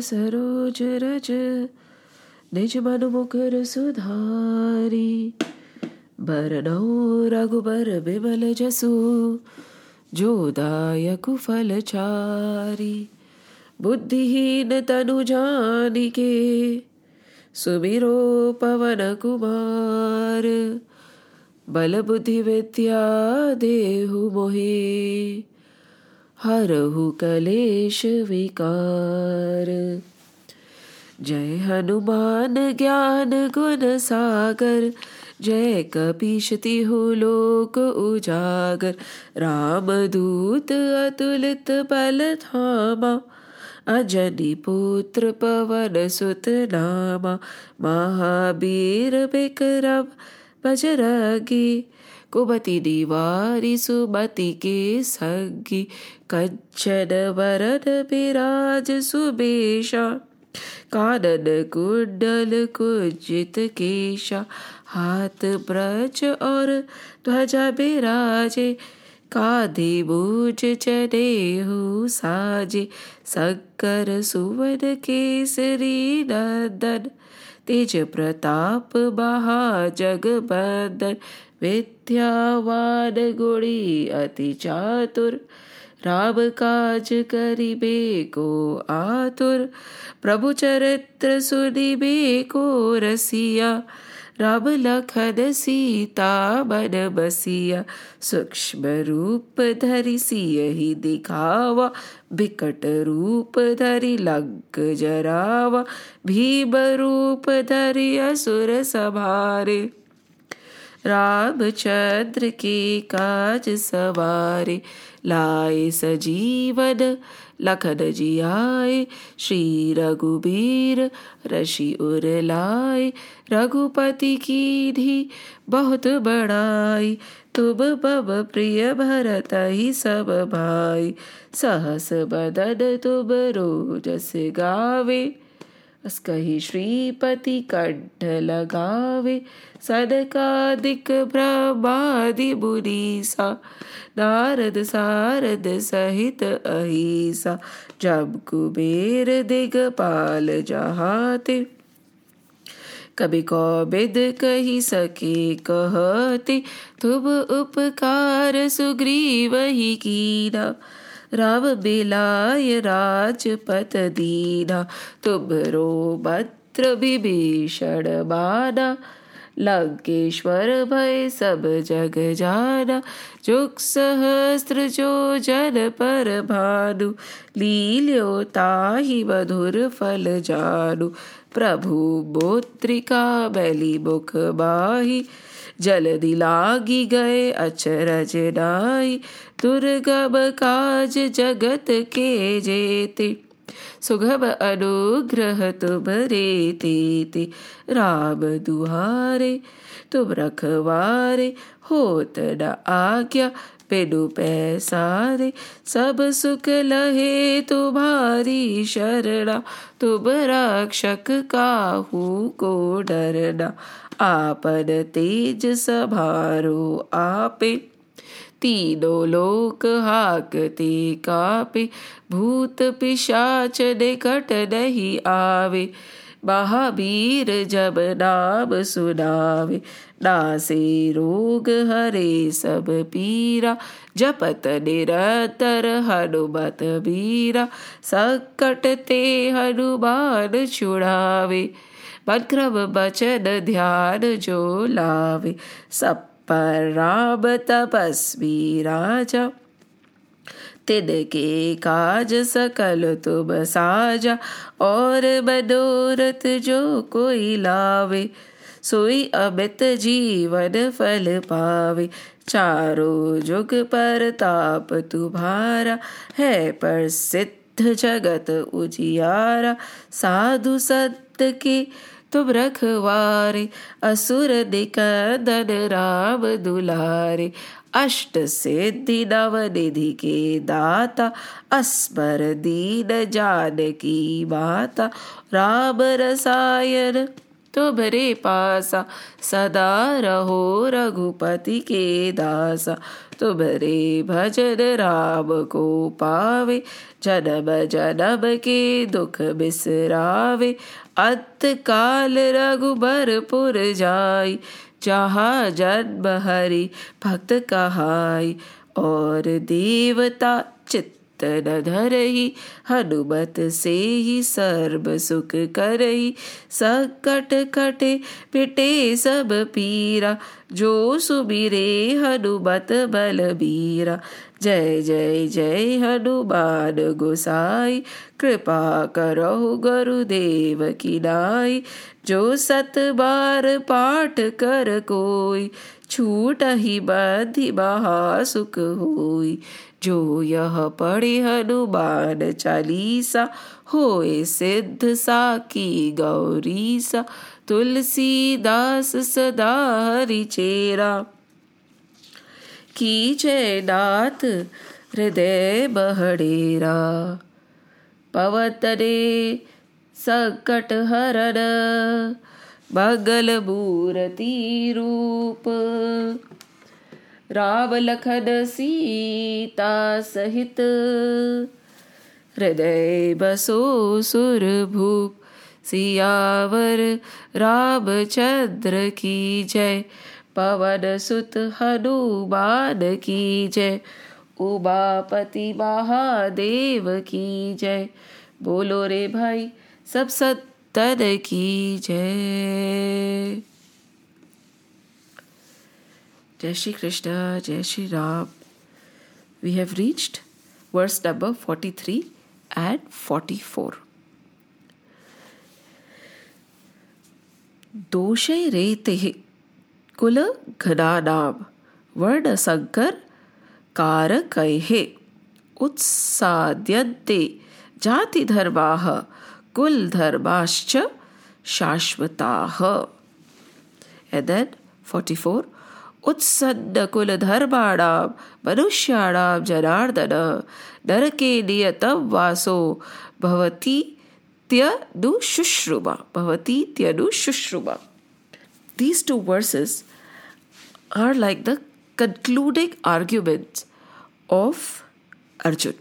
सरोज रज, निज मन मुकर सुधारी। बरनौ रघुबर बिमल जसु, जो दायक फल चारी। बुद्धिहीन तनु जानिके, सुमिरो पवन कुमार। बल बुद्धि विद्या देहु मोहे हरहु कलेश विकार। जय हनुमान ज्ञान गुण सागर, जय कपीश तिहु लोक उजागर। राम दूत अतुलित बल धामा अजनी पुत्र पवन सुत नामा। महावीर विक्रम बजरगी निवारी सुमति के संगी कंचन वरद विराज सुबेशा। कानन कुंडल कुजित केशा, हाथ ब्रज और ध्वजा बिराजे। काधे बूझ चने हो साजे, शंकर सुवन केसरी नंदन। तेज प्रताप महाजगबंदन विद्यावान गुणी अति चातुर राम काज करिबे को आतुर प्रभु चरित्र सुनिबे को रसिया राम लखन सीता मन बसिया सूक्ष्म रूप धरि सियहि दिखावा बिकट रूप धरि लंक जरावा भीम रूप धरि असुर सभारे रामचंद्र के काज सवारे, लाए सजीवन, लखन जी जियाए श्री रघुबीर ऋषि उर लाए, रघुपति की धी बहुत बड़ाई तुम बब प्रिय भरत ही सब भाई, सहस बदन तुम रोजस गावे। अस कही श्रीपति कंठ लगावे सदकादिक ब्रह्मादि बुरीसा नारद सारद सहित अहिसा, जब कुबेर दिगपाल जहाते कभी कौबिद कही सके कहते, तुम उपकार सुग्रीव ही कीना। राम बिलाय राजपत दीना तुमरो भद्र विभीषण बाना। लंकेश्वर भय सब जग जाना, जुग सहस्त्र जो जन पर भानु। लील्यो ताहि मधुर फल जानु, प्रभु बोत्रिका बैली मुख बाही। जल्दी लागी गए अचरज नाई दुर्गम काज जगत के जेते, सुगम अनुग्रह तुम रे राम दुहारे, तुम रखवारे, होत न आज्ञा पेडु पैसारे। सब सुख लहे तुम्हारी शरणा, तुम रक्षक काहू को डरना। आपन तेज सभारो आपे। तीनों लोक हाकते कापे, भूत पिशाच निकट नहीं आवे। महावीर जब नाम सुनावे, नासे रोग हरे सब पीरा। जपत निरंतर हनुमत बीरा संकट ते हनुमान छुड़ावे। मन क्रम बचन ध्यान जो लावे, सब पर राम तपस्वी राजा तिनके काज सकल तुम साजा, और मनोरथ जो कोई लावे, सोई अमित जीवन फल पावे। चारों जुग पर ताप तुम्हारा, है पर सिद्ध जगत उजियारा। साधु संत के तुम रखवारे, असुर निकंदन राम दुलारे। अष्ट सिद्धि नव निधि के दाता अस्पर दीन जानकी माता। राम रसायन, तुम्हारे पासा सदा रहो रघुपति के दासा। तुमरे भजन राम को पावे, जन्म जन्म के दुख बिसरावे। अंत काल रघुबरपुर जाय जहाँ जन्म हरि भक्त कहाय और देवता चित्त न धरही, हनुमत से ही सर्व सुख करही। सकट कटे पिटे सब पीरा, जो सुबिरे हनुमत बल बलबीरा। जय जय जय हनुमान गोसाई, कृपा करो गुरुदेव की नाई। जो सत बार पाठ कर कोई, छूट ही बधि महा सुख होई। जो यह पढ़े हनुमान चालीसा, होए सिद्ध साकी गौरी सा तुलसीदास सदा हरि चेरा। जय नाथ, हृदय बहडेरा। पवतरे संकट हरण बगल मूर्ति रूप। राम लखन सीता सहित, हृदय बसो सुर भूप, सियावर रामचंद्र की जय। पवन सुत हनुमान की जय। उमापति महादेव की जय। बोलो रे भाई, सब सत्तर की जय। जय श्री कृष्ण, जय Shri Ram. We have reached verse number 43 and 44 दोषे रेते कुल घनानाम वर्ण संकर कारकैहे उत्साद्यन्ते जातिधर्माः, कुलधर्माश्च शाश्वताः। And then 44 उत्सन्नकुलधर्माणां मनुष्याणां जनार्दन, नरके नियतं वासो, भवति त्यनुशुश्रुमा भवति त्यनुशुश्रुमा। These two verses are like the concluding arguments of Arjun.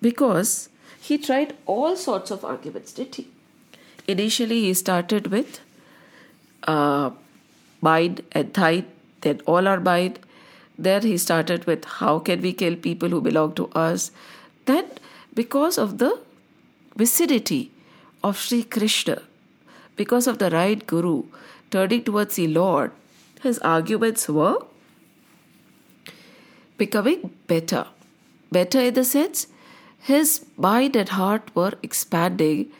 Because he tried all sorts of arguments, did he? Initially, he started with uh, mind and thine, then all are mind. Then he started with how can we kill people who belong to us. Then, because of the vicinity of Sri Krishna, because of the right Guru turning towards the Lord, his arguments were becoming better. Better in the sense, his mind and heart were expanding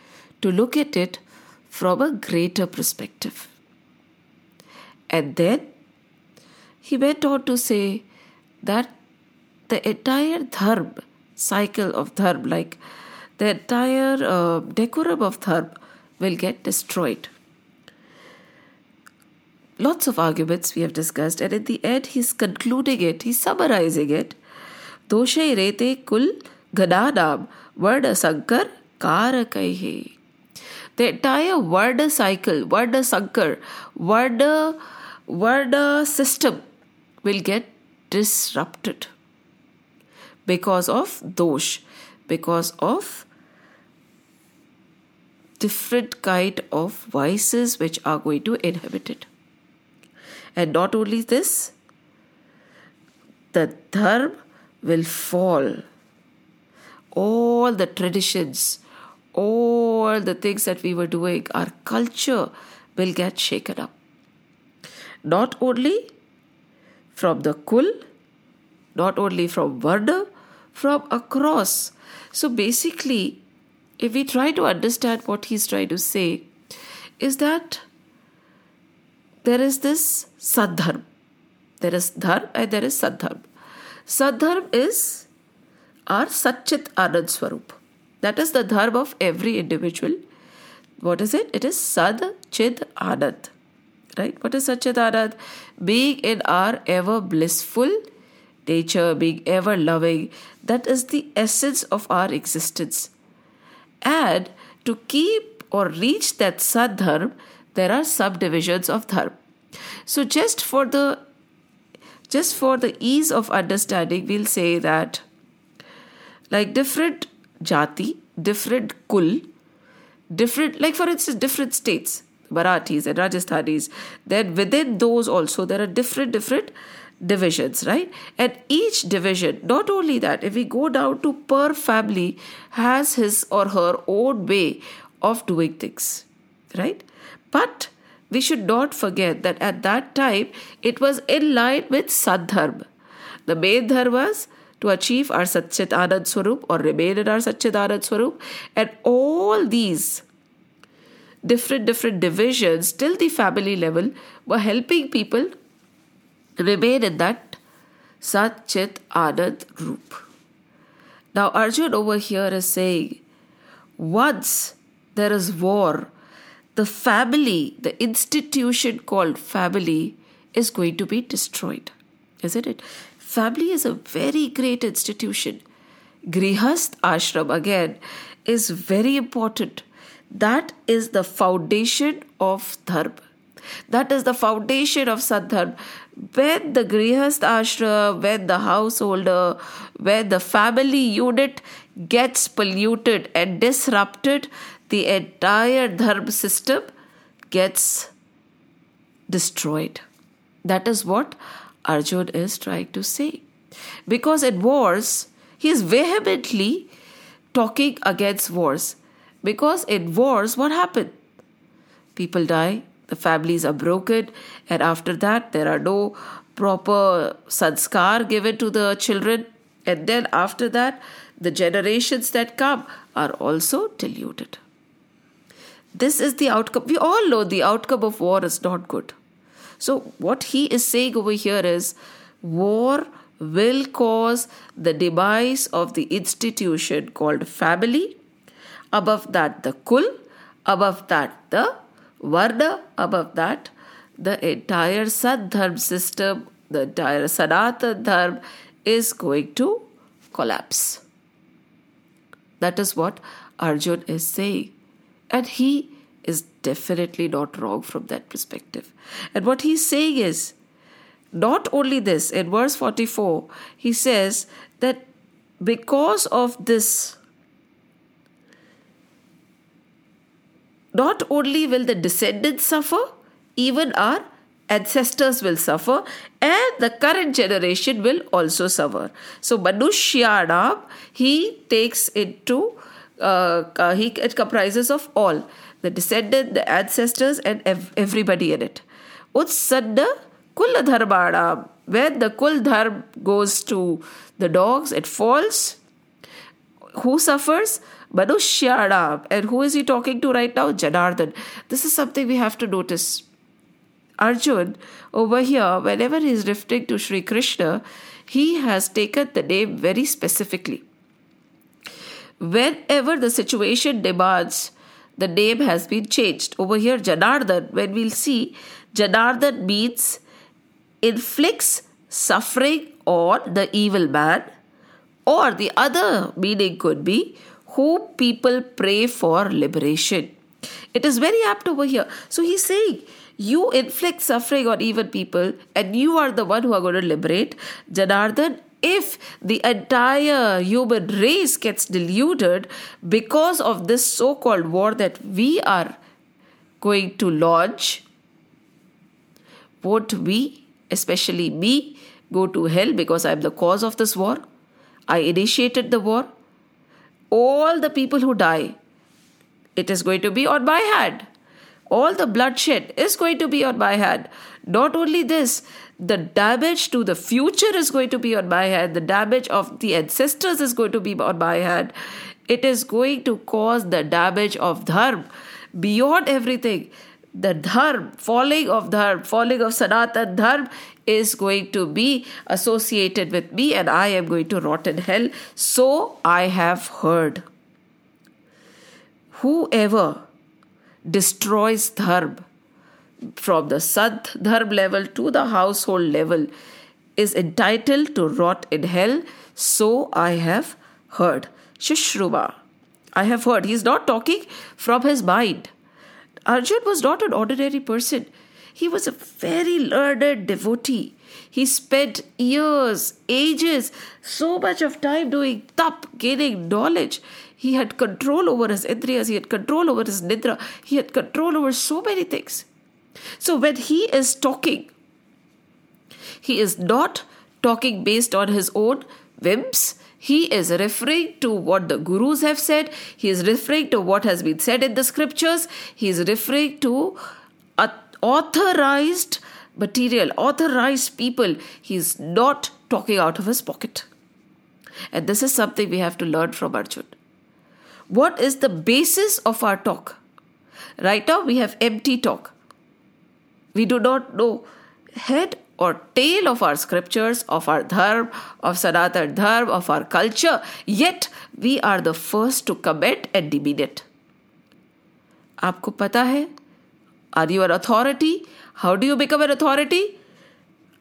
to look at it from a greater perspective. And then he went on to say that the entire dharma cycle of dharma, like the entire uh, decorum of dharma, will get destroyed. Lots of arguments we have discussed, and in the end, he's concluding it, he's summarizing it. Doshe rete kul gananam varna sankar karakaihe. The entire Varna cycle, Varna Sankar, Varna Varna system will get disrupted because of dosh, because of different kind of vices which are going to inhibit it. And not only this, the dharma will fall. All the traditions, all the things that we were doing, our culture will get shaken up not only from the kul, not only from varna, from across. So basically, if we try to understand what he's trying to say, is that there is this sadharm. There is dharm and there is sadharm. Sadharm is our Satchit Anand Swarup. That is the dharma of every individual. What is it? It is Sad Chid Anand right? What is Satchitanand? Being in our ever blissful nature, being ever loving, that is the essence of our existence. And to keep or reach that sadharm, there are subdivisions of dharma. So, just for the just for the ease of understanding, we'll say that like different jati, different kul, different, like for instance, different states, Marathis and Rajasthanis, then within those also there are different, different divisions, right? And each division, not only that, if we go down to per family, has his or her own way of doing things, right? But we should not forget that at that time it was in line with Sadharma. The main dharma was to achieve our Satchit Anand Swarup or remain in our Satchit Anand Swarup. And all these different, different divisions till the family level were helping people remain in that Satchit Anand Roop. Now, Arjun over here is saying, once there is war, the family, the institution called family, is going to be destroyed. Isn't it? Family is a very great institution. Grihast ashram, again, is very important. That is the foundation of dharma. That is the foundation of sadharma. When the grihast ashram, when the householder, when the family unit gets polluted and disrupted, the entire dharma system gets destroyed. That is what Arjun is trying to say. Because in wars, he is vehemently talking against wars. Because in wars, what happened? People die, the families are broken, and after that, there are no proper sanskar given to the children. And then after that, the generations that come are also diluted. This is the outcome. We all know the outcome of war is not good. So, what he is saying over here is war will cause the demise of the institution called family. Above that, the kul. Above that, the varna. Above that, the entire Sadharm system, the entire Sanatan Dharma is going to collapse. That is what Arjun is saying. And he is definitely not wrong from that perspective. And what he's saying is not only this, in verse 44, he says that because of this, not only will the descendants suffer, even our ancestors will suffer and the current generation will also suffer. So Manushyanam, he takes into uh, uh, he it comprises of all the descendant, the ancestors, and ev- everybody in it. Utsadda Kul Dharmana. When the Kul Dharm goes to the dogs, it falls. Who suffers? Manushyana. And who is he talking to right now? Janardhan. This is something we have to notice. Arjun, over here, whenever he is referring to Sri Krishna, he has taken the name very specifically. Whenever the situation demands, the name has been changed. Over here, Janardhan, when we'll see, Janardhan means inflicts suffering on the evil man, or the other meaning could be who people pray for liberation. It is very apt over here. So he's saying, you inflict suffering on evil people and you are the one who are going to liberate. Janardhan if the entire human race gets deluded because of this so called war that we are going to launch, won't we, especially me, go to hell because I'm the cause of this war? I initiated the war. All the people who die, it is going to be on my hand. All the bloodshed is going to be on my hand. Not only this, the damage to the future is going to be on my head, the damage of the ancestors is going to be on my head. It is going to cause the damage of dharma beyond everything. The dharma, falling of dharma, falling of sanatan dharma is going to be associated with me and I am going to rot in hell. So I have heard. Whoever destroys dharma from the Sant Dharm level to the household level is entitled to rot in hell. So I have heard. Shushruva. I have heard. He is not talking from his mind. Arjun was not an ordinary person. He was a very learned devotee. He spent years, ages, so much of time doing tap, gaining knowledge. He had control over his indriyas, he had control over his nidra, he had control over so many things. So when he is talking, he is not talking based on his own whims. He is referring to what the gurus have said. He is referring to what has been said in the scriptures. He is referring to authorized material, authorized people. He is not talking out of his pocket. And this is something we have to learn from Arjun. What is the basis of our talk? Right now, we have empty talk. We do not know head or tail of our scriptures, of our dharma, of Sanatan dharma, of our culture, yet we are the first to comment and demean it. आपको पता है Are you an authority? How do you become an authority?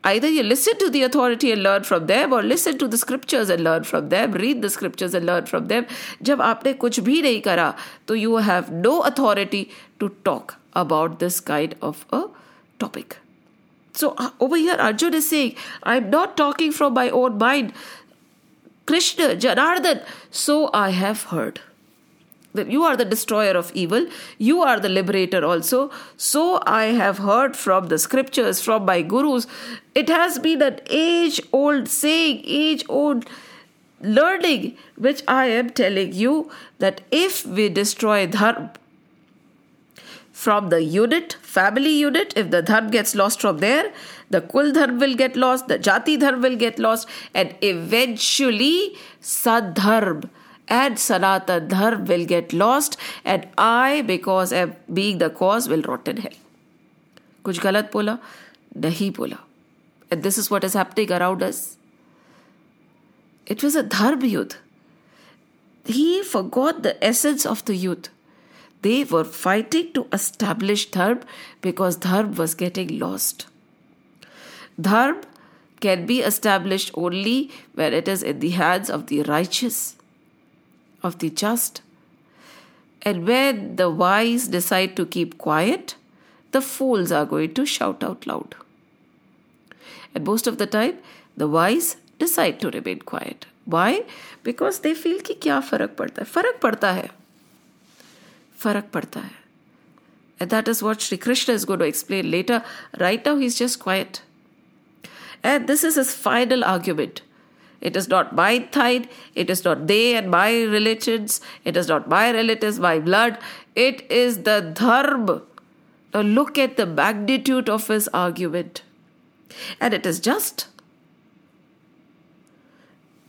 Either you listen to the authority and learn from them or listen to the scriptures and learn from them, read the scriptures and learn from them. जब आपने कुछ भी नहीं करा तो you have no authority to talk about this kind of a topic. So uh, over here, Arjun is saying, I'm not talking from my own mind. Krishna, Janardhan, so I have heard. That you are the destroyer of evil, you are the liberator also. So I have heard from the scriptures, from my gurus. It has been an age old saying, age old learning, which I am telling you that if we destroy dharma, from the unit, family unit. If the dharm gets lost from there, the kul dharm will get lost, the jati dharm will get lost, and eventually sadharm and sanatan dharm will get lost, and I, because of being the cause, will rot in hell. कुछ गलत बोला नहीं बोला and this is what is happening around us it was a dharma youth he forgot the essence of the youth they were fighting to establish Dharma because Dharma was getting lost. Dharma can be established only when it is in the hands of the righteous, of the just. And when the wise decide to keep quiet, the fools are going to shout out loud. And most of the time, the wise decide to remain quiet. Why? Because they feel कि क्या फर्क पड़ता है फर्क पड़ता है फर्क पड़ता है And that is what Sri Krishna is going to explain later. Right now, he's just quiet. And this is his final argument. It is not my tide, it is not they and my religions, it is not my relatives, my blood, it is the dharma. Now look at the magnitude of his argument. And it is just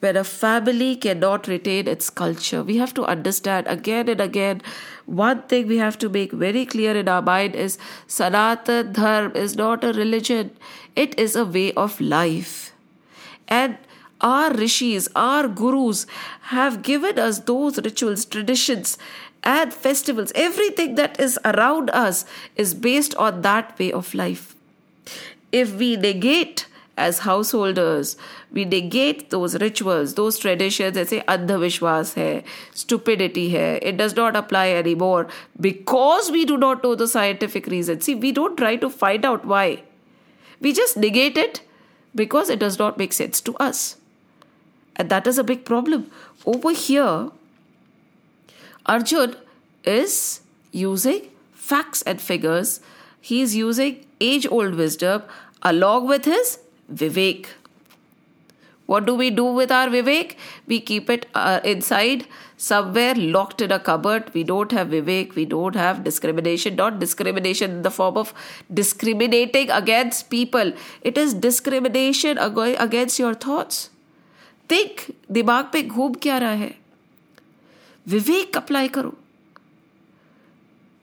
when a family cannot retain its culture. We have to understand again and again. One thing we have to make very clear in our mind is Sanatan Dharma is not a religion, it is a way of life. And our rishis, our gurus have given us those rituals, traditions, and festivals. Everything that is around us is based on that way of life. If we negate as householders, we negate those rituals, those traditions and say andhavishwas hai, stupidity hai. It does not apply anymore because we do not know the scientific reason. See, we don't try to find out why. We just negate it because it does not make sense to us. And that is a big problem. Over here, Arjun is using facts and figures. He is using age old wisdom along with his vivek what do we do with our vivek we keep it inside somewhere locked in a cupboard we don't have vivek we don't have discrimination not discrimination in the form of discriminating against people it is discrimination against your thoughts think दिमाग पे घूम क्या रहा है? विवेक apply करो.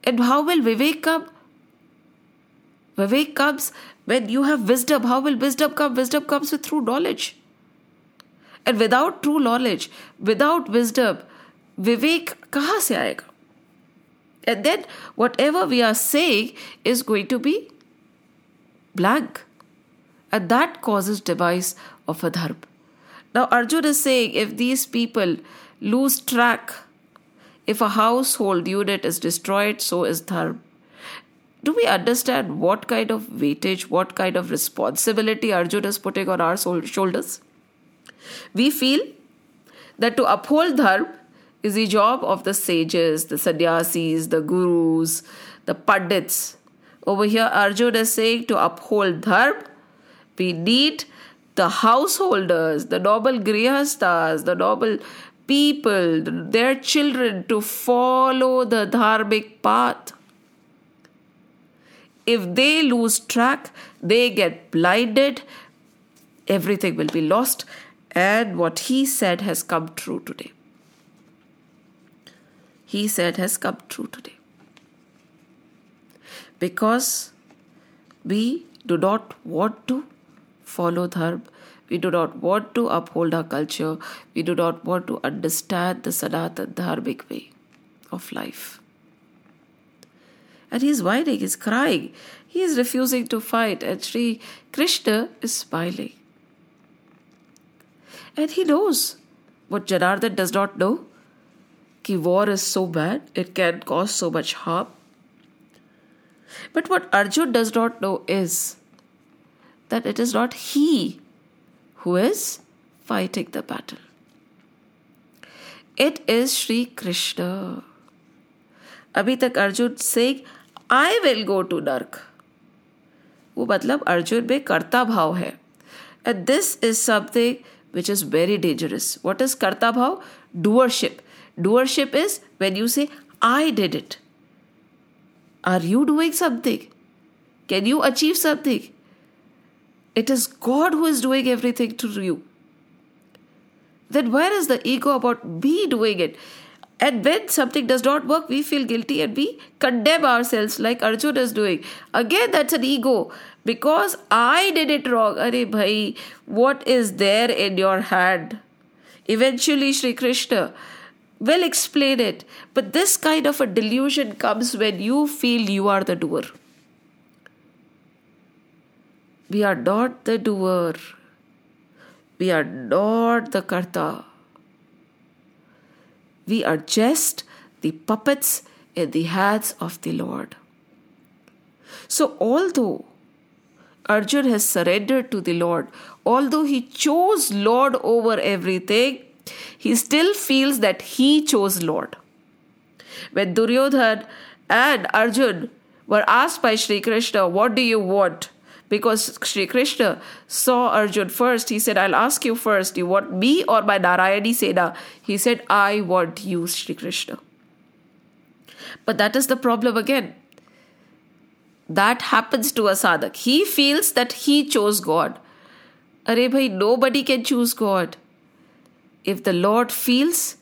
And how will vivek कब vivek कब्स when you have wisdom. How will wisdom come? Wisdom comes with through knowledge. And without true knowledge, without wisdom, Vivek kaha se? And then whatever we are saying is going to be blank. And that causes device of a. Now Arjuna is saying if these people lose track, if a household unit is destroyed, so is dharma. Do we understand what kind of weightage, what kind of responsibility Arjuna is putting on our shoulders? We feel that to uphold dharma is the job of the sages, the sannyasis, the gurus, the pandits. Over here, Arjuna is saying to uphold dharma, we need the householders, the noble grihastas, the noble people, their children to follow the dharmic path. If they lose track, they get blinded, everything will be lost. And what he said has come true today. He said has come true today. Because we do not want to follow dharma, we do not want to uphold our culture, we do not want to understand the Sanatan dharmic way of life. And he's whining, he's crying, he is refusing to fight, and Sri Krishna is smiling. And he knows what Janardhan does not know कि war is so bad, it can cause so much harm. But what Arjun does not know is that it is not he who is fighting the battle. It is Sri Krishna. अभी तक अर्जुन से I will go to नर्क वो मतलब अर्जुन में कर्ता भाव है। And this is something which is very dangerous what is karta bhav? Doership doership is when you say I did it are you doing something can you achieve something it is God who is doing everything to you. Then where is the ego about me doing it? And when something does not work, we feel guilty and we condemn ourselves like Arjuna is doing. Again, that's an ego. Because I did it wrong. Are bhai, what is there in your hand? Eventually, Sri Krishna will explain it. But this kind of a delusion comes when you feel you are the doer. We are not the doer. We are not the karta. We are just the puppets in the hands of the Lord. So, although Arjun has surrendered to the Lord, although he chose Lord over everything, he still feels that he chose Lord. When Duryodhan and Arjun were asked by Sri Krishna, What do you want? Because Sri Krishna saw Arjun first. He said, I'll ask you first, you want me or my Narayani Sena? He said, I want you, Sri Krishna. But that is the problem again. That happens to a sadhak. He feels that he chose God. Are bhai, nobody can choose God. If the Lord feels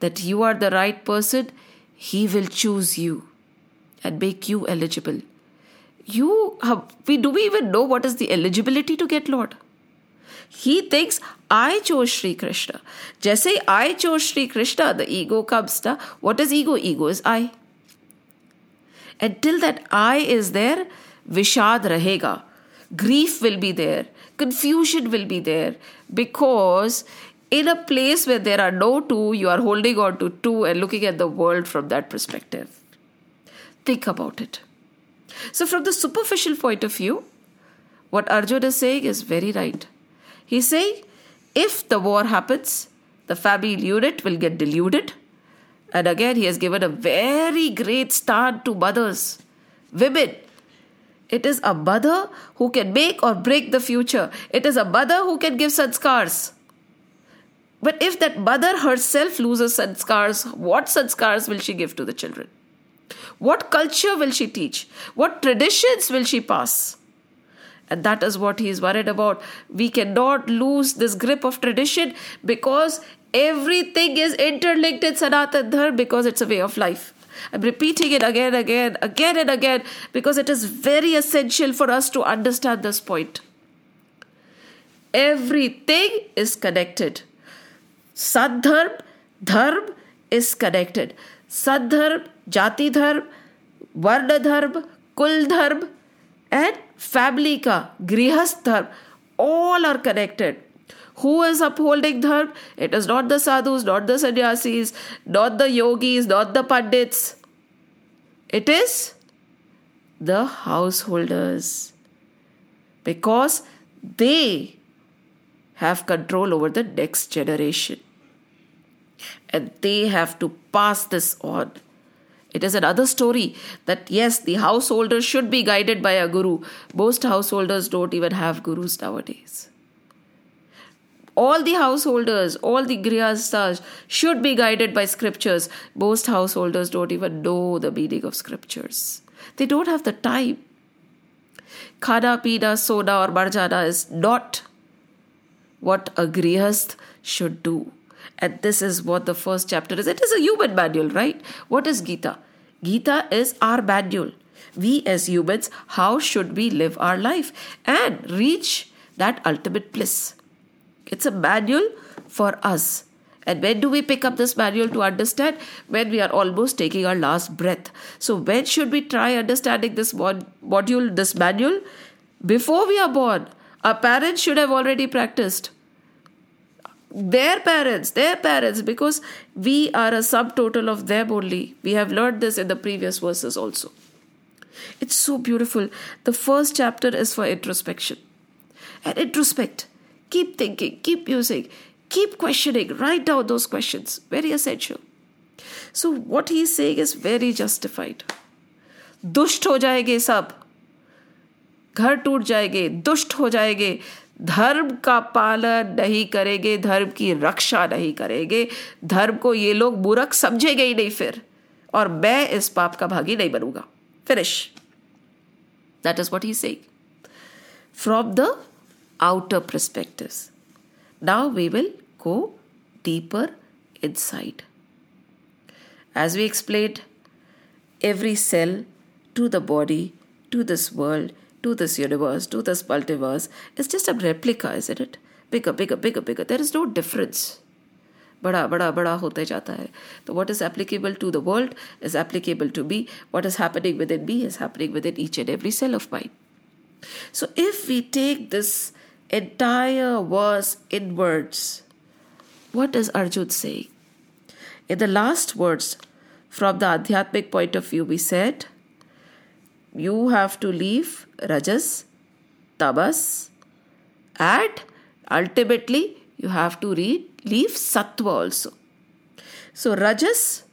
that you are the right person, He will choose you and make you eligible you have, we do we even know what is the eligibility to get Lord? He thinks I chose Sri Krishna. Just say I chose Sri Krishna, the ego comes. Na? What is ego? Ego is I. Until that I is there, Vishad rahega. Grief will be there. Confusion will be there. Because in a place where there are no two, you are holding on to two and looking at the world from that perspective. Think about it. So, from the superficial point of view, what Arjun is saying is very right. He's saying if the war happens, the family unit will get deluded. And again, he has given a very great start to mothers, women. It is a mother who can make or break the future. It is a mother who can give sanskars. But if that mother herself loses sanskars, what sanskars will she give to the children? What culture will she teach? What traditions will she pass? And that is what he is worried about. We cannot lose this grip of tradition because everything is interlinked in Sanatan Dharma because it's a way of life. I'm repeating it again, again, again, and again because it is very essential for us to understand this point. Everything is connected. Sadharm, dharm is connected. Sadharm जाति धर्म वर्ण धर्म कुल धर्म and family ka grihast dharma all are connected who is upholding dharma it is not the sadhus not the sannyasis not the yogis not the pandits it is the householders because they have control over the next generation and they have to pass this on. It is another story that yes, the householders should be guided by a guru. Most householders don't even have gurus nowadays. All the householders, all the grihasthas should be guided by scriptures. Most householders don't even know the meaning of scriptures. They don't have the time. Khana, pina, soda, or marjana is not what a grihasth should do. And this is what the first chapter is. It is a human manual, right? What is Gita? Gita is our manual. We as humans, how should we live our life and reach that ultimate bliss? It's a manual for us. And when do we pick up this manual to understand? When we are almost taking our last breath. So, when should we try understanding this mod- module, this manual? Before we are born. Our parents should have already practiced their parents, their parents, because we are a subtotal of them only. We have learned this in the previous verses also. It's so beautiful. The first chapter is for introspection. And introspect. Keep thinking, keep using, keep questioning. Write down those questions. Very essential. So, what he's saying is very justified. दुष्ट हो जाएंगे सब घर टूट जाएंगे दुष्ट हो जाएंगे धर्म का पालन नहीं करेंगे धर्म की रक्षा नहीं करेंगे धर्म को ये लोग मूर्ख समझेंगे ही नहीं फिर। और मैं इस पाप का भागी नहीं बनूँगा। Finish that is what he say from the outer perspective now we will go deeper inside as we explain every cell to the body, to this world, to this universe, to this multiverse, is just a replica, isn't it? Bigger, bigger, bigger, bigger. There is no difference. बड़ा बड़ा बड़ा होते जाता है तो what is applicable to the world is applicable to be what is happening within be is happening within each and every cell of mind so if we take this entire verse inwards. What is Arjun saying? In the last words, from the Adhyatmic point of view, we said, you have to leave rajas, tamas, and ultimately you have to read, leave sattva also. So rajas,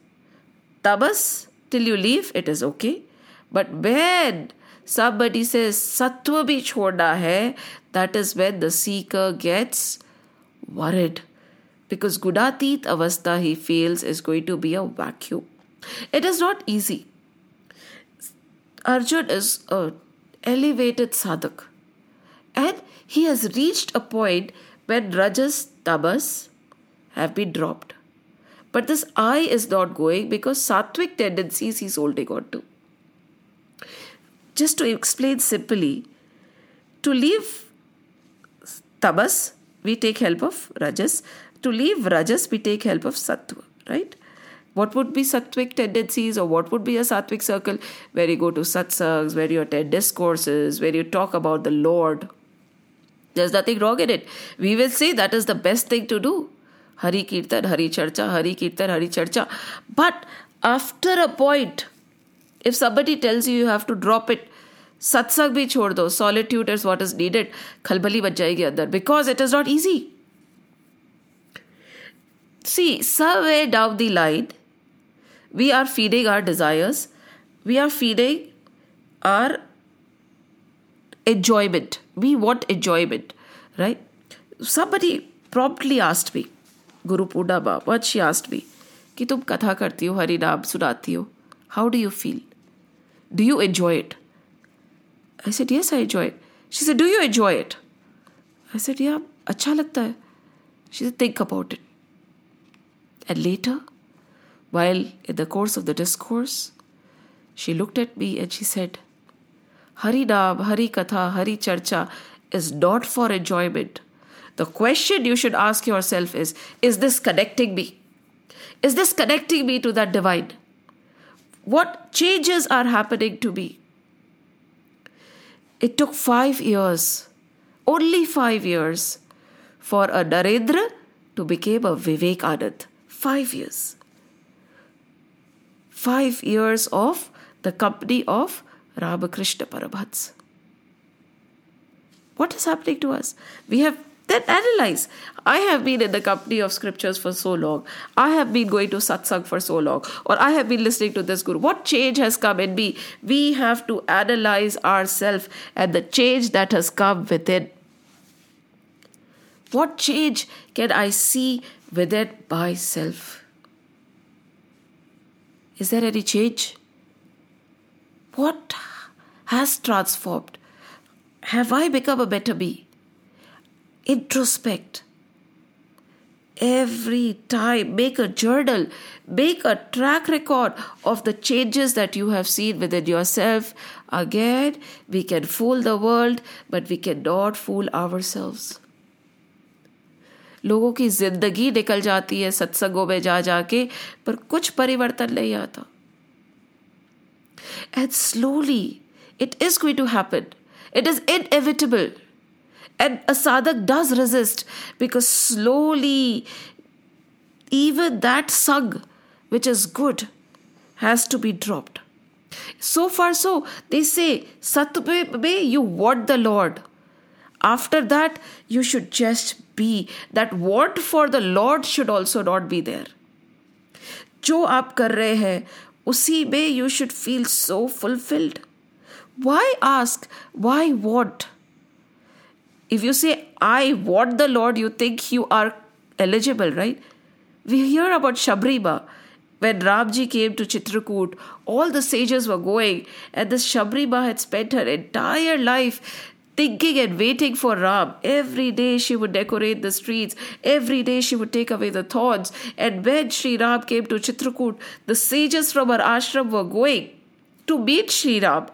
tamas, till you leave, it is okay. But when somebody says sattva bhi choda hai, that is when the seeker gets worried. Because gunatit avastha he feels is going to be a vacuum. It is not easy. Arjun is a elevated sadhak and he has reached a point when rajas tamas have been dropped. But this I is not going because sattvic tendencies he's holding on to. Just to explain simply, to leave tamas, we take help of rajas. To leave rajas, we take help of sattva, right? What would be sattvic tendencies or what would be a sattvic circle? Where you go to satsangs, where you attend discourses, where you talk about the Lord. There's nothing wrong in it. We will say that is the best thing to do. Hari Kirtan, Hari Charcha, Hari Kirtan, Hari Charcha. But after a point, if somebody tells you you have to drop it, satsang bhi chhod do. Solitude is what is needed. Khalbali bach jayegi andar because it is not easy. See, somewhere down the line, we are feeding our desires, we are feeding our enjoyment. We want enjoyment, right? Somebody promptly asked me, Guru Purnama, what she asked me, कि तुम कथा करती हो हरि नाम सुनाती हो how do you feel do you enjoy it I said yes I enjoy she said do you enjoy it I said या अच्छा लगता है she said think about it and later while in the course of the discourse, she looked at me and she said, Hari Nam, Hari Katha, Hari Charcha is not for enjoyment. The question you should ask yourself is Is this connecting me? Is this connecting me to that divine? What changes are happening to me? It took five years, only five years, for a Narendra to become a Vivekanand. Five years five years of the company of Ramakrishna Paramhans. What is happening to us? We have then analyze. I have been in the company of scriptures for so long. I have been going to satsang for so long. Or I have been listening to this guru. What change has come in me? We have to analyze ourselves and the change that has come within. What change can I see within myself? Is there any change? What has transformed? Have I become a better me? Introspect. Every time, make a journal, make a track record of the changes that you have seen within yourself. Again, we can fool the world, but we cannot fool ourselves. लोगों की ज़िंदगी निकल जाती है, सत्संगों में जा जाके, पर कुछ परिवर्तन नहीं आता। And slowly it is going to happen it is inevitable and a sadhak does resist because slowly even that sang which is good has to be dropped so far so they say सत्य में you what the Lord after that you should just be that what for the Lord should also not be there. जो आप कर रहे हैं उसी में you should feel so fulfilled. Why ask? Why what? If you say, I want the Lord, you think you are eligible, right? We hear about Shabriba. When Ramji came to Chitrakoot, all the sages were going, and this Shabriba had spent her entire life thinking and waiting for Ram. Every day she would decorate the streets. Every day she would take away the thorns. And when Sri Ram came to Chitrakoot, the sages from her ashram were going to meet Sri Ram.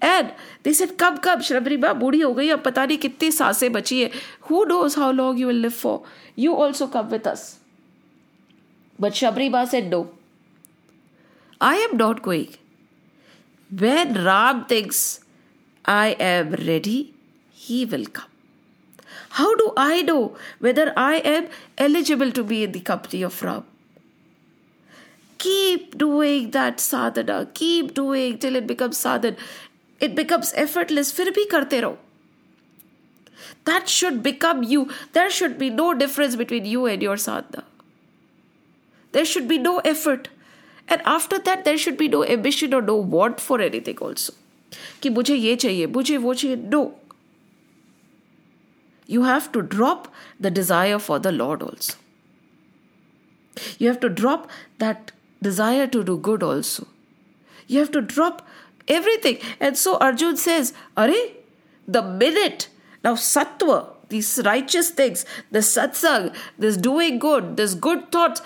And they said, Come, come, Shabriba, budi ho gayi, ab pata nahi kitni saase bachi. Who knows how long you will live for? You also come with us. But Shabriba said, No. I am not going. When Ram thinks I am ready, he will come. How do I know whether I am eligible to be in the company of Ram? Keep doing that sadhana, keep doing till it becomes sadhana. It becomes effortless. फिर भी करते रहो. That should become you. There should be no difference between you and your sadhana. There should be no effort. And after that, there should be no ambition or no want for anything also. कि मुझे ये चाहिए मुझे वो चाहिए no you have to drop the desire for the Lord also. You have to drop that desire to do good also. You have to drop everything. And so Arjun says, Are, the minute now sattva, these righteous things, the satsang, this doing good, this good thought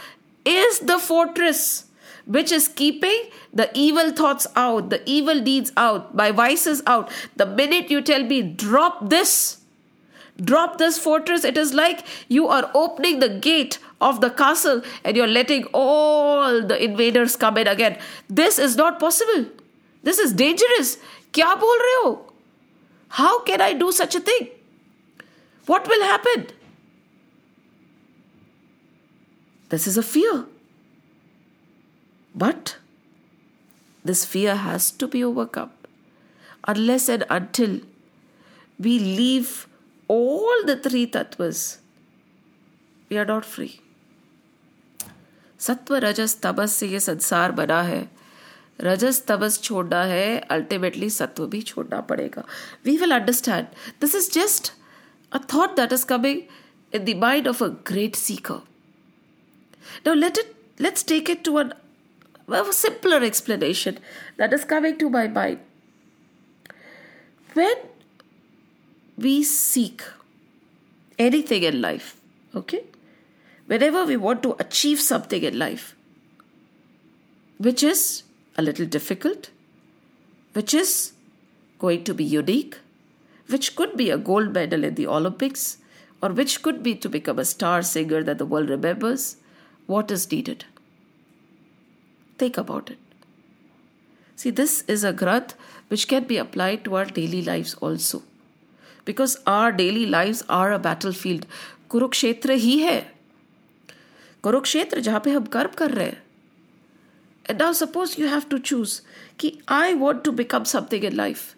is the fortress which is keeping the evil thoughts out, the evil deeds out, my vices out. The minute you tell me, drop this, drop this fortress. It is like you are opening the gate of the castle and you're letting all the invaders come in again. This is not possible. This is dangerous. Kya bol rahe ho? How can I do such a thing? What will happen? This is a fear. But this fear has to be overcome unless and until we leave all the three tattvas, we are not free. सत्व रजस तपस से ये संसार बना है रजस तपस छोड़ना है अल्टीमेटली सत्व भी छोड़ना पड़ेगा we will understand this is just a thought that is coming in the mind of a great seeker. Now let it let's take it to an, a simpler explanation that is coming to my mind. When we seek anything in life, okay? Whenever we want to achieve something in life, which is a little difficult, which is going to be unique, which could be a gold medal in the Olympics, or which could be to become a star singer that the world remembers, what is needed? Think about it. See, this is a granth which can be applied to our daily lives also because our daily lives are a battlefield Kurukshetra ही है कुरुक्षेत्र जहाँ पे हम कर्म कर रहे हैं and now suppose you have to choose कि I want to become something in life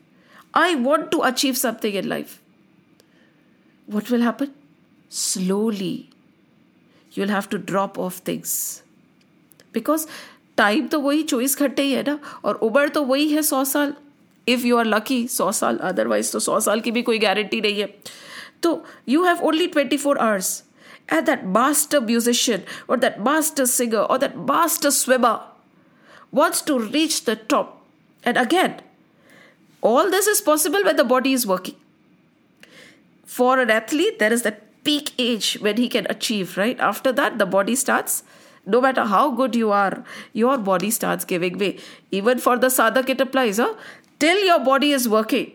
I want to achieve something in life what will happen slowly you will have to drop off things because time तो वही चौबीस घंटे ही है ना और उम्र तो वही है सौ साल इफ़ यू आर लकी सौ साल अदरवाइज तो सौ साल की भी कोई गारंटी नहीं है तो you have only twenty four hours and that master musician or that master singer or that master swimmer wants to reach the top. And again, all this is possible when the body is working. For an athlete, there is that peak age when he can achieve, right? After that, the body starts no matter how good you are, your body starts giving way. Even for the sadhak, it applies. Huh? Till your body is working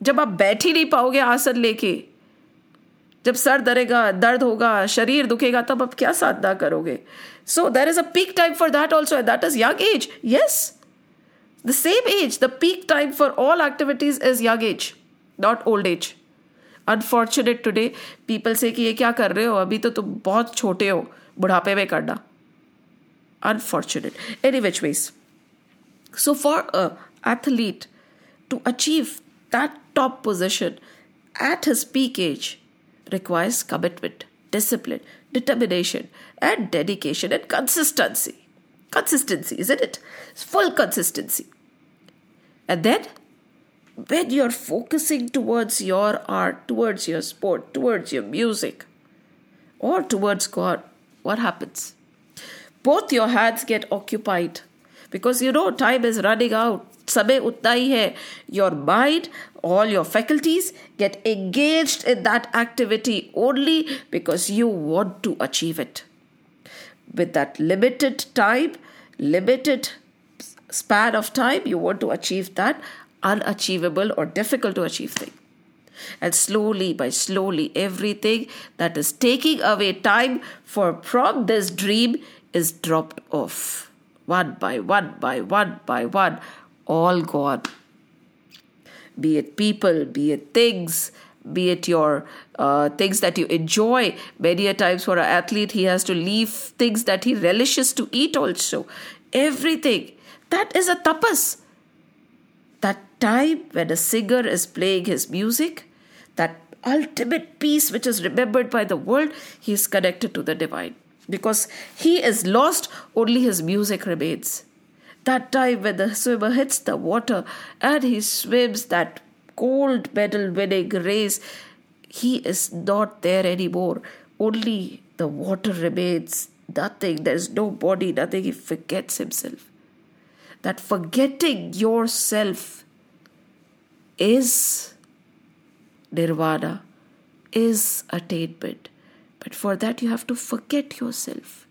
जब आप बैठ ही नहीं पाओगे आसन लेके, जब sir दरेगा, दर्द होगा, शरीर दुखेगा, तब आप क्या साधना करोगे? So there is a peak time for that also that is young age yes the same age the peak time for all activities is young age not old age unfortunate today people say कि ये क्या कर रहे हो? अभी तो तुम बहुत छोटे हो, बुढ़ापे में करना। Unfortunate any which ways. So for athlete to achieve that top position at his peak age requires commitment, discipline, determination, and dedication and consistency. Consistency, isn't it? It's Full consistency. And then when you're focusing towards your art, towards your sport, towards your music, or towards God, what happens? both your hands get occupied because you know time is running out sabah utna hai your mind all your faculties get engaged in that activity only because you want to achieve it. With that limited time limited span of time you want to achieve that unachievable or difficult to achieve thing. And slowly by slowly everything that is taking away time for from this dream is dropped off. One by one by one by one all God. Be it people, be it things, be it your uh, things that you enjoy. Many a times for an athlete, he has to leave things that he relishes to eat also. Everything. That is a tapas. That time when a singer is playing his music, that ultimate peace which is remembered by the world, he is connected to the divine because he is lost, only his music remains. That time when the swimmer hits the water and he swims that gold medal winning race, he is not there anymore. Only the water remains, nothing, there is no body, nothing. He forgets himself. That forgetting yourself is nirvana, is attainment. But for that, you have to forget yourself.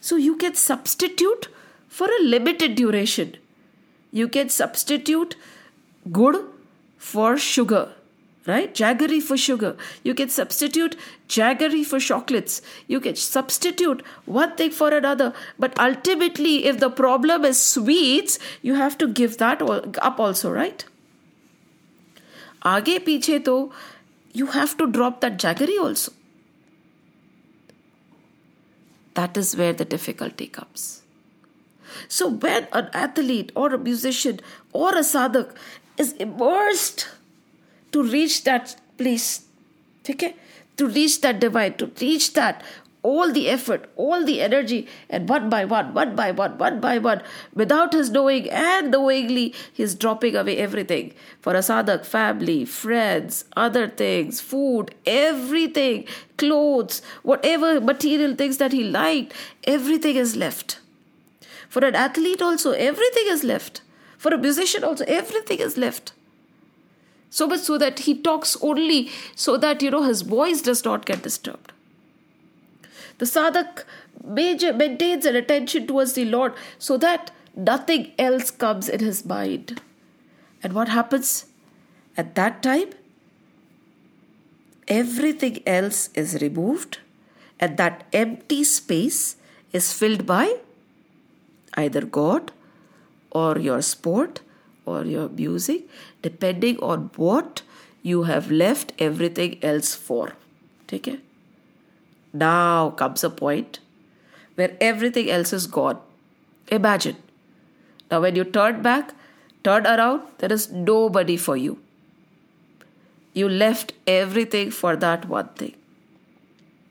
So you can substitute for a limited duration. You can substitute good for sugar, right? Jaggery for sugar. You can substitute jaggery for chocolates. You can substitute one thing for another. But ultimately, if the problem is sweets, you have to give that up also, right? आगे पीछे तो you have to drop that jaggery also. That is where the difficulty comes. So, when an athlete or a musician or a sadhak is immersed to reach that place, okay, to reach that divine, to reach that all the effort, all the energy, and one by one, one by one, one by one, without his knowing and knowingly, he's dropping away everything. For a sadhak, family, friends, other things, food, everything, clothes, whatever material things that he liked, everything is left. For an athlete, also, everything is left. For a musician, also, everything is left. So much so that he talks only so that, you know, his voice does not get disturbed. The sadhak maintains an attention towards the Lord so that nothing else comes in his mind. And what happens at that time? Everything else is removed, and that empty space is filled by either God or your sport or your music, depending on what you have left everything else for. Take care. Now comes a point where everything else is gone. Imagine. Now, when you turn back, turn around, there is nobody for you. You left everything for that one thing.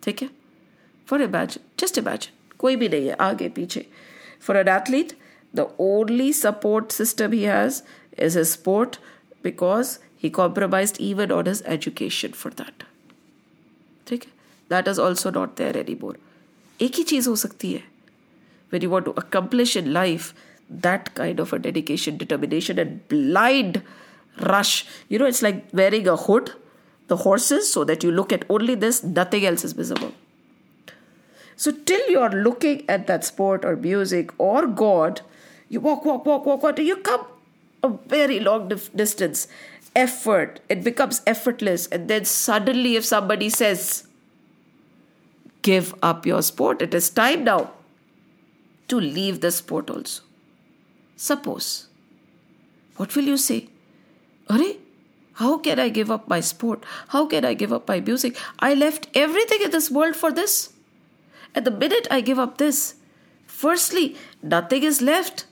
ठीक है for imagine just imagine कोई भी नहीं है आगे पीछे for an athlete the only support system he has is a sport because he compromise even on his education for that ठीक है that is also not there any more एक ही चीज़ हो सकती है when you want to accomplish in life that kind of a dedication, determination, and blind rush. You know, it's like wearing a hood, the horses, so that you look at only this, nothing else is visible. So, till you're looking at that sport or music or God, you walk, walk, walk, walk, walk, you come a very long dif- distance. Effort, it becomes effortless. And then suddenly, if somebody says, Give up your sport, it is time now to leave the sport also. Suppose, what will you say? Are, how can I give up my sport? How can I give up my music? I left everything in this world for this. At the minute I give up this, firstly, nothing is left.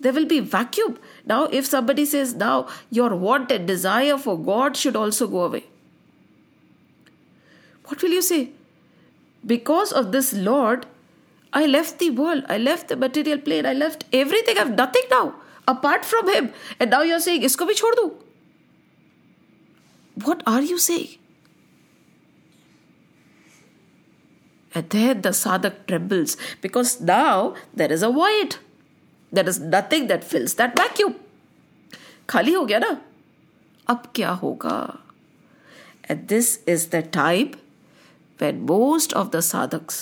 There will be vacuum. Now, if somebody says, now your want and desire for God should also go away, what will you say? Because of this Lord, I left the world, I left the material plane, I left everything, I have nothing now apart from Him. And now you're saying, Isko bhi chhod do. What are you saying? And then the sadhak trembles because now there is a void. There is nothing that fills that vacuum. खाली हो गया ना अब क्या होगा and this is the time when most of the sadhaks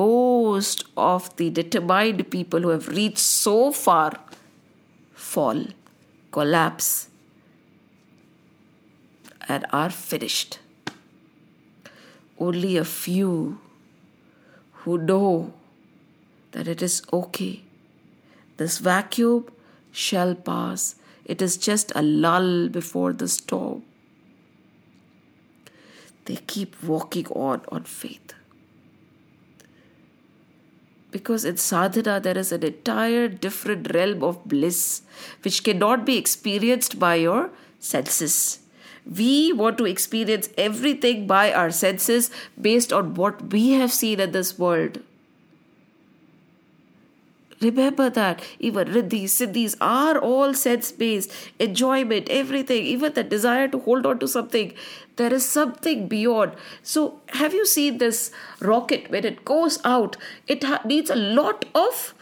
most of the determined people who have reached so far fall collapse and are finished only a few who know that it is okay. This vacuum shall pass. It is just a lull before the storm. They keep walking on on faith. Because in sadhana, there is an entire different realm of bliss which cannot be experienced by your senses. We want to experience everything by our senses based on what we have seen in this world. Remember that even riddhis, siddhis are all sense based. Enjoyment, everything, even the desire to hold on to something. There is something beyond. So, have you seen this rocket when it goes out? It ha- needs a lot of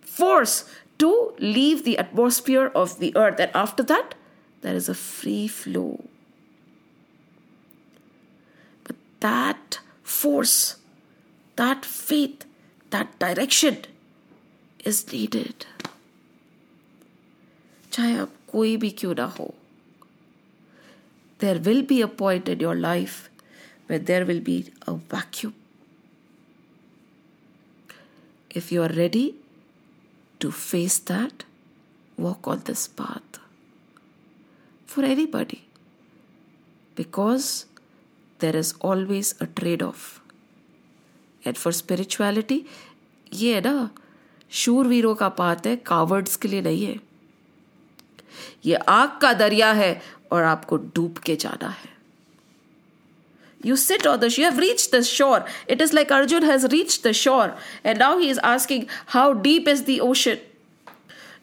force to leave the atmosphere of the earth, and after that, there is a free flow. But that force, that faith, that direction is needed. चाहे आप कोई भी क्यों ना हो there will be a point in your life where there will be a vacuum. If you are ready to face that, walk on this path for anybody because there is always a trade off. And for spirituality, ये है ना शूरवीरों का पात है, cowards के लिए नहीं है। ये आग का दरिया है और आपको डूब के जाना है। You sit on the have reach the shore it is like Arjun has reach the shore and now he is asking how deep is the ocean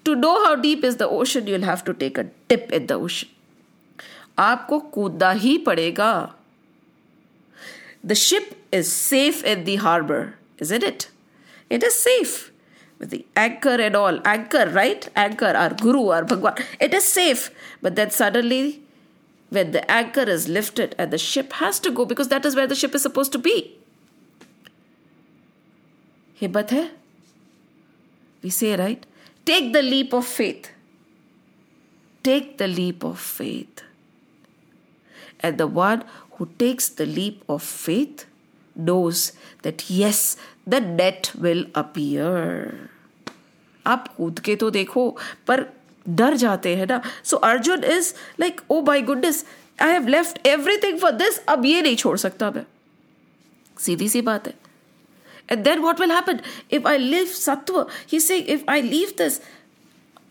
to know how deep is the ocean you'll have to take a dip in the ocean आपको कूदना ही पड़ेगा। The ship is safe in the harbour is it it is safe with the anchor and all. Anchor, right? Anchor, our Guru, our Bhagwan. It is safe. But then suddenly, when the anchor is lifted and the ship has to go because that is where the ship is supposed to be. Himmat hai? We say, right? Take the leap of faith. Take the leap of faith. And the one who takes the leap of faith knows that yes, the debt will appear. आप कूद के तो देखो पर डर जाते हैं ना। So Arjun is like oh by goodness I have left everything for this अब ये नहीं छोड़ सकता मैं। सीधी सी बात है। And then what will happen if I leave sattva he if I leave this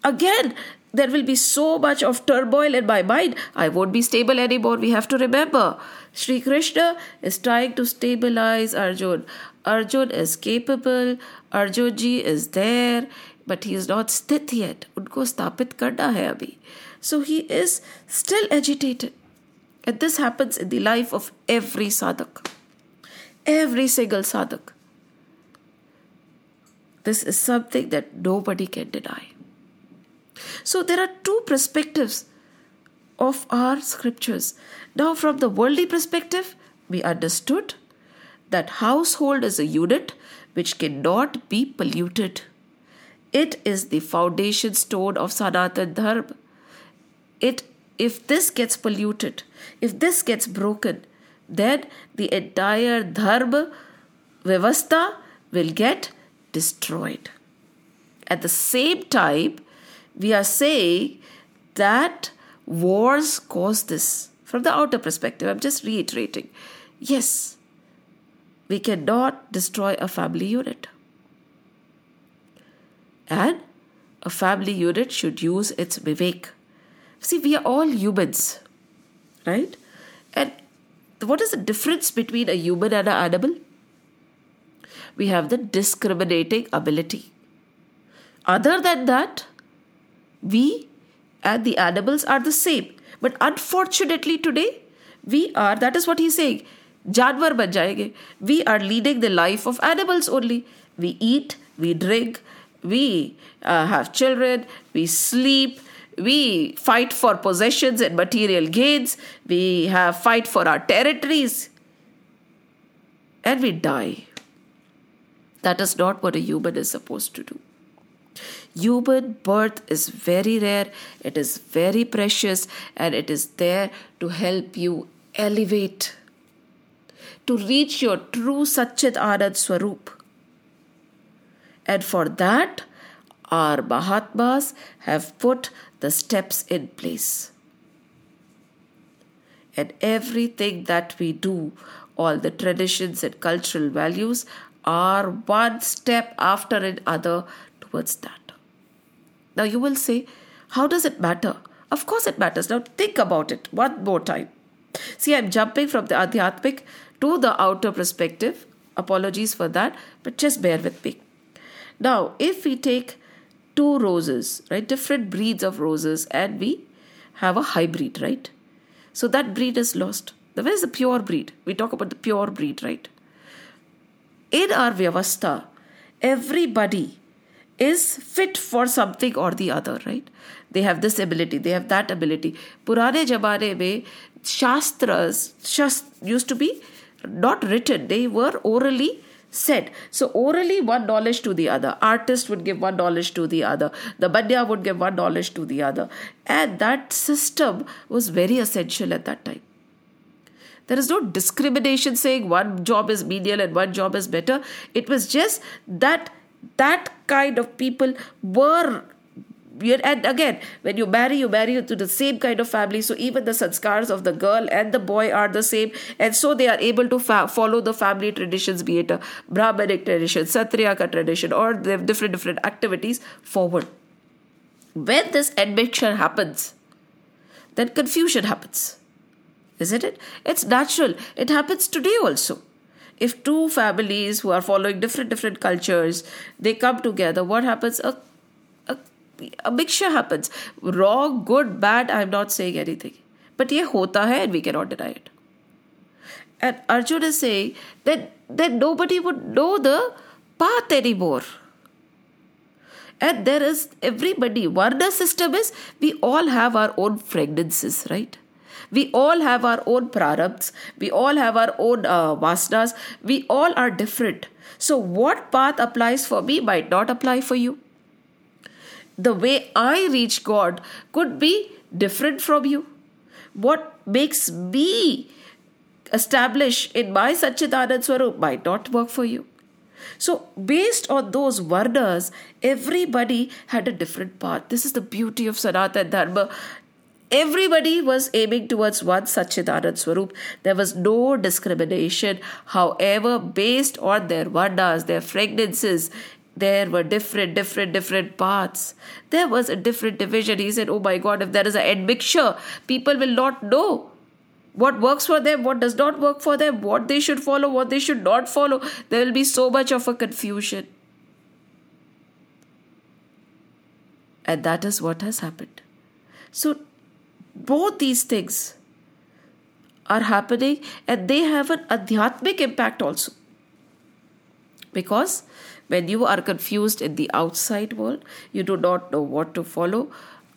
again there will be so much of turmoil in my mind. I won't be stable anymore. We have to remember. Sri Krishna is trying to stabilize Arjun. Arjun is capable. Arjun is there, but he is not sthit yet. Unko stapit karna hai abhi. So he is still agitated. And this happens in the life of every sadhak. Every single sadhak. This is something that nobody can deny. So there are two perspectives of our scriptures. Now, from the worldly perspective, we understood that household is a unit which cannot be polluted. It is the foundation stone of Sanatan Dharma. It, if this gets polluted, if this gets broken, then the entire Dharma Vyavastha will get destroyed. At the same time, we are saying that wars cause this. From the outer perspective, I'm just reiterating. Yes, we cannot destroy a family unit. And a family unit should use its vivek. See, we are all humans, right? And what is the difference between a human and an animal? We have the discriminating ability. Other than that, we and the animals are the same. But unfortunately, today, we are, that is what he's saying, जानवर बन जाएंगे We are leading the life of animals only. We eat, we drink, we uh, have children, we sleep, we fight for possessions and material gains, we have fight for our territories, and we die. That is not what a human is supposed to do. Human birth is very rare, it is very precious, and it is there to help you elevate, to reach your true Satchit Anand Swarup. And for that, our Mahatmas have put the steps in place. And everything that we do, all the traditions and cultural values, are one step after another towards that. Now you will say, how does it matter? Of course it matters. Now think about it one more time. See, I'm jumping from the Adhyatmic to the outer perspective. Apologies for that, but just bear with me. Now, if we take two roses, right, different breeds of roses, and we have a hybrid, right? So that breed is lost. Where is the pure breed? We talk about the pure breed, right? In our Vyavastha, everybody is fit for something or the other, right? They have this ability, they have that ability. Purane Jamane mein Shastras shast, used to be not written, they were orally said. So orally one knowledge to the other. Artist would give one knowledge to the other. The Bandya would give one knowledge to the other. And that system was very essential at that time. There is no discrimination saying one job is menial and one job is better. It was just that that kind of people were and again when you marry you marry to the same kind of family. So even the sanskars of the girl and the boy are the same. And so they are able to fa- follow the family traditions be it a brahmanic tradition satriyaka tradition or different different activities forward. When this admixture happens then confusion happens. Isn't it? It's natural. It happens today also if two families who are following different different cultures they come together what happens? A, a, a mixture happens. Wrong good bad i'm not saying anything. But ye hota hai and we cannot deny it. And arjun is saying that that nobody would know the path anymore. And there is everybody varna system is we all have our own fragrances right we all have our own prarabdhs. We all have our own uh, vasanas. We all are different. So, what path applies for me might not apply for you. The way I reach God could be different from you. What makes me establish in my Satchidanand Swarup might not work for you. So, based on those varnas, everybody had a different path. This is the beauty of Sanatana Dharma Everybody was aiming towards one Satchidanand Swarup. There was no discrimination, however, based on their varnas, their fragrances. There were different, different, different paths. There was a different division. He said, Oh my God, if there is an admixture, people will not know what works for them, what does not work for them, what they should follow, what they should not follow. There will be so much of a confusion. And that is what has happened. So, both these things are happening and they have an adhyatmic impact also. Because when you are confused in the outside world, you do not know what to follow,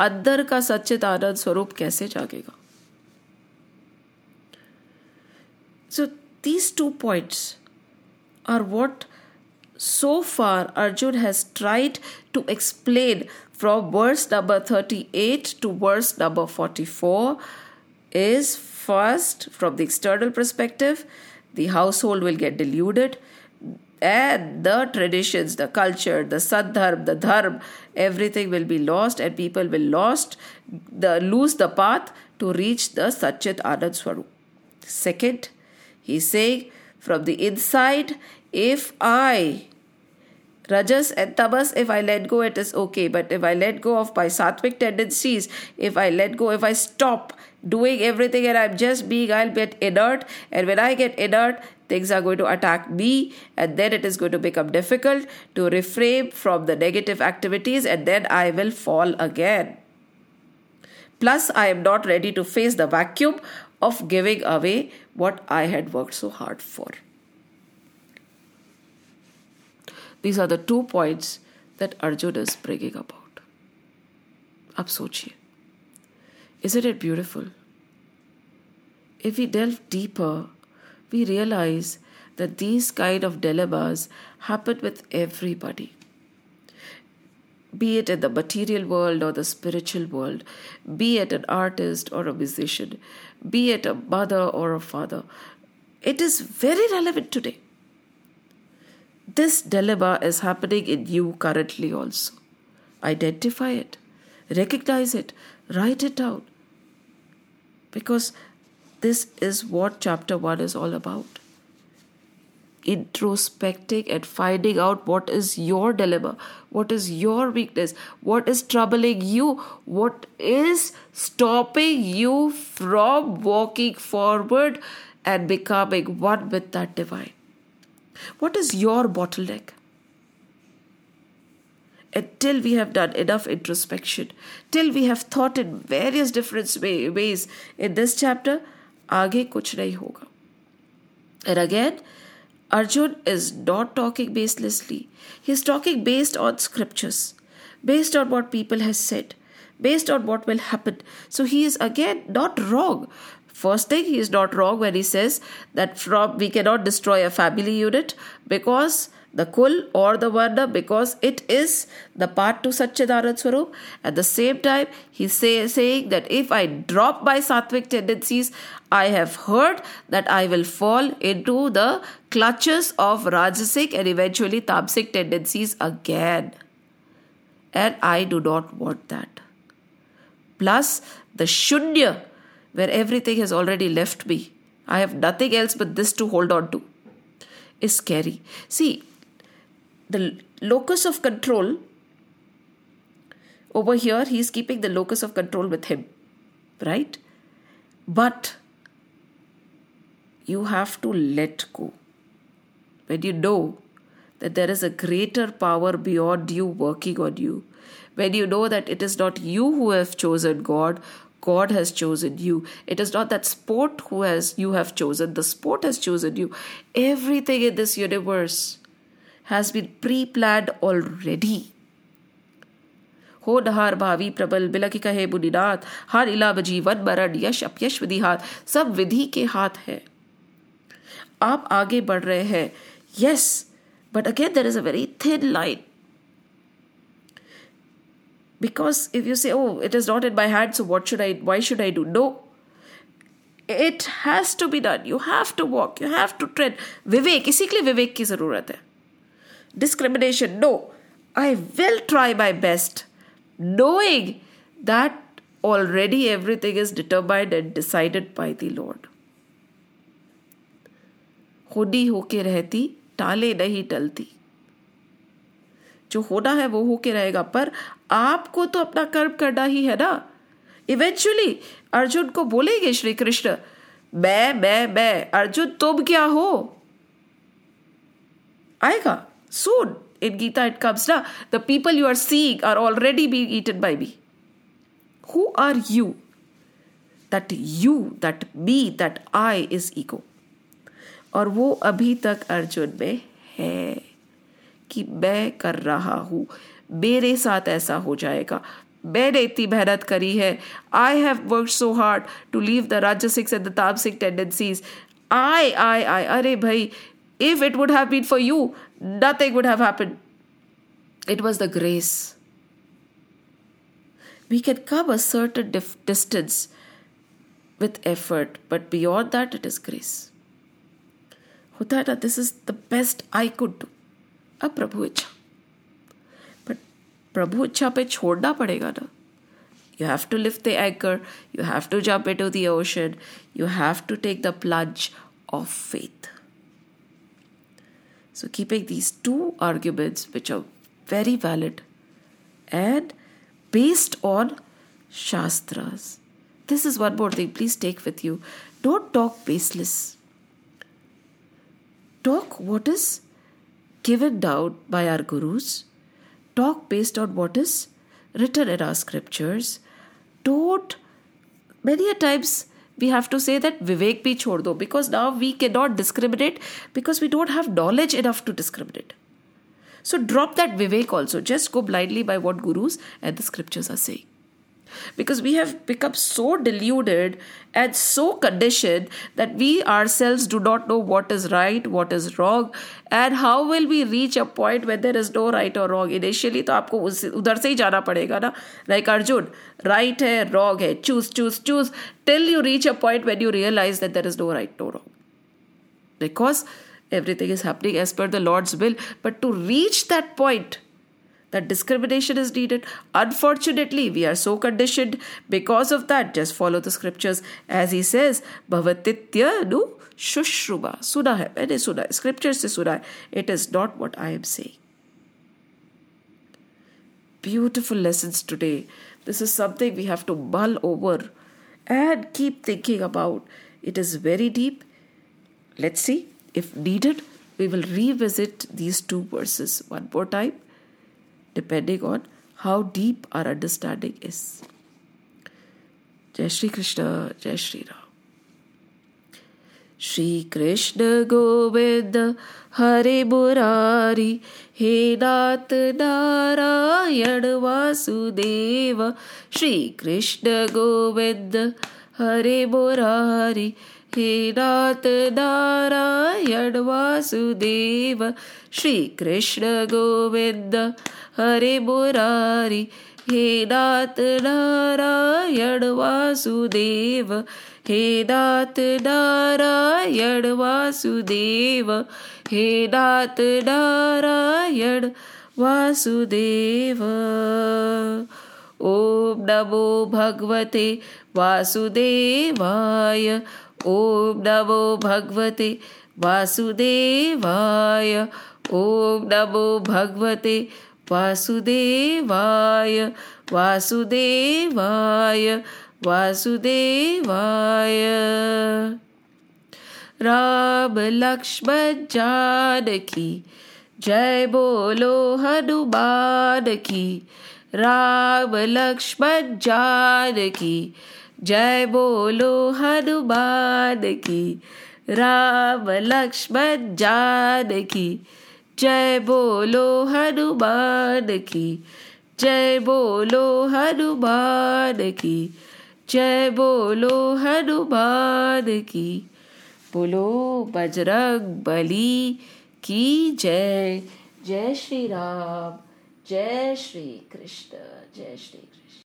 अंदर का सच्चित आनंद स्वरूप कैसे जागेगा So these two points are what so far Arjun has tried to explain from verse number 38 to verse number 44 is first from the external perspective the household will get deluded and the traditions the culture the sadharm the dharm everything will be lost and people will lost the lose the path to reach the satchit anand swarup second he's saying from the inside if i Rajas eh, and Tamas, if I let go, it is okay. But if I let go of my sattvic tendencies, if I let go, if I stop doing everything and I'm just being, I'll get inert. And when I get inert, things are going to attack me. And then it is going to become difficult to refrain from the negative activities. And then I will fall again. Plus, I am not ready to face the vacuum of giving away what I had worked so hard for. These are the two points that Arjun is bringing about. Ab sochiye. Isn't it beautiful? If we delve deeper, we realize that these kind of dilemmas happen with everybody. Be it in the material world or the spiritual world, be it an artist or a musician, be it a mother or a father, it is very relevant today. This dilemma is happening in you currently also. Identify it, recognize it, write it down. Because this is what chapter 1 is all about. Introspecting and finding out what is your dilemma, what is your weakness, what is troubling you, what is stopping you from walking forward and becoming one with that divine. What is your bottleneck? Until we have done enough introspection, till we have thought in various different ways in this chapter, आगे कुछ नहीं होगा. And again, Arjun is not talking baselessly. He's talking based on scriptures, based on what people have said, based on what will happen. So he is again not wrong. First thing, he is not wrong when he says that from we cannot destroy a family unit because the kul or the varna because it is the part to Satchidanand Swarup. At the same time, he's say, saying that if I drop my sattvic tendencies, I have heard that I will fall into the clutches of rajasic and eventually tamasic tendencies again. And I do not want that. Plus, the shunya where everything has already left me. I have nothing else but this to hold on to. Is scary. See, the locus of control over here, he is keeping the locus of control with him, right? But you have to let go. When you know that there is a greater power beyond you working on you, when you know that it is not you who have chosen God, God has chosen you. It is not that sport who has you have chosen. The sport has chosen you. Everything in this universe has been pre-planned already. हो नहार भावी प्रबल बिलक कहे बुनिनाथ हर इलाब जीवन मरण यश अपयश विधि हाथ सब विधि के हाथ है आप आगे बढ़ रहे हैं yes but again there is a very thin line because if you say oh it is not in my hand so what should i why should i do no it has to be done you have to walk you have to tread vivek इसी के लिए विवेक की ज़रूरत है discrimination no i will try my best knowing that already everything is determined and decided by the Lord. होनी होके रहती टाले नहीं टलती जो होना है वो होके रहेगा। पर आपको तो अपना कर्म करना ही है ना? इवेंचुअली अर्जुन को बोलेंगे श्री कृष्ण मैं मैं मैं, अर्जुन तुम क्या हो? आएगा soon in Gita it comes ना? The people you are seeing are already be eaten by be who are you that you that be that I is ego और वो अभी तक अर्जुन में है। कि मैं कर रहा हूँ। मेरे साथ ऐसा हो जाएगा। मैंने इतनी मेहनत करी है। I have work so hard to leave the राज्य सिक्स एंड द तामसिक टेंडेंसीज आई आई आई अरे भाई if it would have been for you nothing would have happen it was the grace we can come a certain distance with effort but beyond that it is grace होता है ना this is the best I could do अब प्रभु इच्छा but प्रभु इच्छा पे छोड़ना पड़ेगा ना you have to lift the anchor you have to jump into the ocean you have to take the plunge of faith so, keeping these two arguments, which are very valid and based on Shastras. This is one more thing, please take with you. Don't talk baseless. Talk what is given down by our gurus. Talk based on what is written in our scriptures. Don't, many a times, we have to say that Vivek bhi chhod do because now we cannot discriminate because we don't have knowledge enough to discriminate. So drop that Vivek also. Just go blindly by what gurus and the scriptures are saying because we have become so deluded and so conditioned that we ourselves do not know what is right what is wrong and how will we reach a point where there is no right or wrong initially तो आपको उधर से ही जाना पड़ेगा ना like Arjun right है wrong है choose choose choose till you reach a point when you realize that there is no right no wrong because everything is happening as per the Lord's will but to reach that point that discrimination is needed. Unfortunately, we are so conditioned because of that. Just follow the scriptures as he says, Bhavatitya nu shushruma. Suna hai, maine suna hai. Scripture se suna hai. It is not what I am saying. Beautiful lessons today. This is something we have to mull over and keep thinking about. It is very deep. Let's see. If needed, we will revisit these two verses one more time depending on how deep our understanding is. Jai Shri Krishna, Jai Shri Ram. Shri Krishna Govinda Hare Murari He Nath Narayan Vasudeva Shri Krishna Govinda Hare Murari हे नाथ नारायण वासुदेव श्री कृष्ण गोविंद हरे मुरारी ेनाथ श्रीकृष्ण गोविन्द श्रीकृष्णगोविन्द हरि मुरारि हेनाथ नारायण वासुदेव हेनाथ नारायण वासुदेव वासुदेव ॐ नमो भगवते वासुदेवाय ॐ नमो भगवते वासुदेवाय। ॐ नमो भगवते वासुदेवाय। वासुदेवाय। वासुदेवाय। राम लक्ष्मण जानकी, जय बोलो हनुमान की। राम लक्ष्मण जानकी जय बोलो हनुमान की, राम लक्ष्मण जान की, जय बोलो हनुमान की, जय बोलो हनुमान की, जय बोलो हनुमान की, बोलो बजरंग बली की जय। जय श्री राम, जय श्री कृष्ण, जय श्री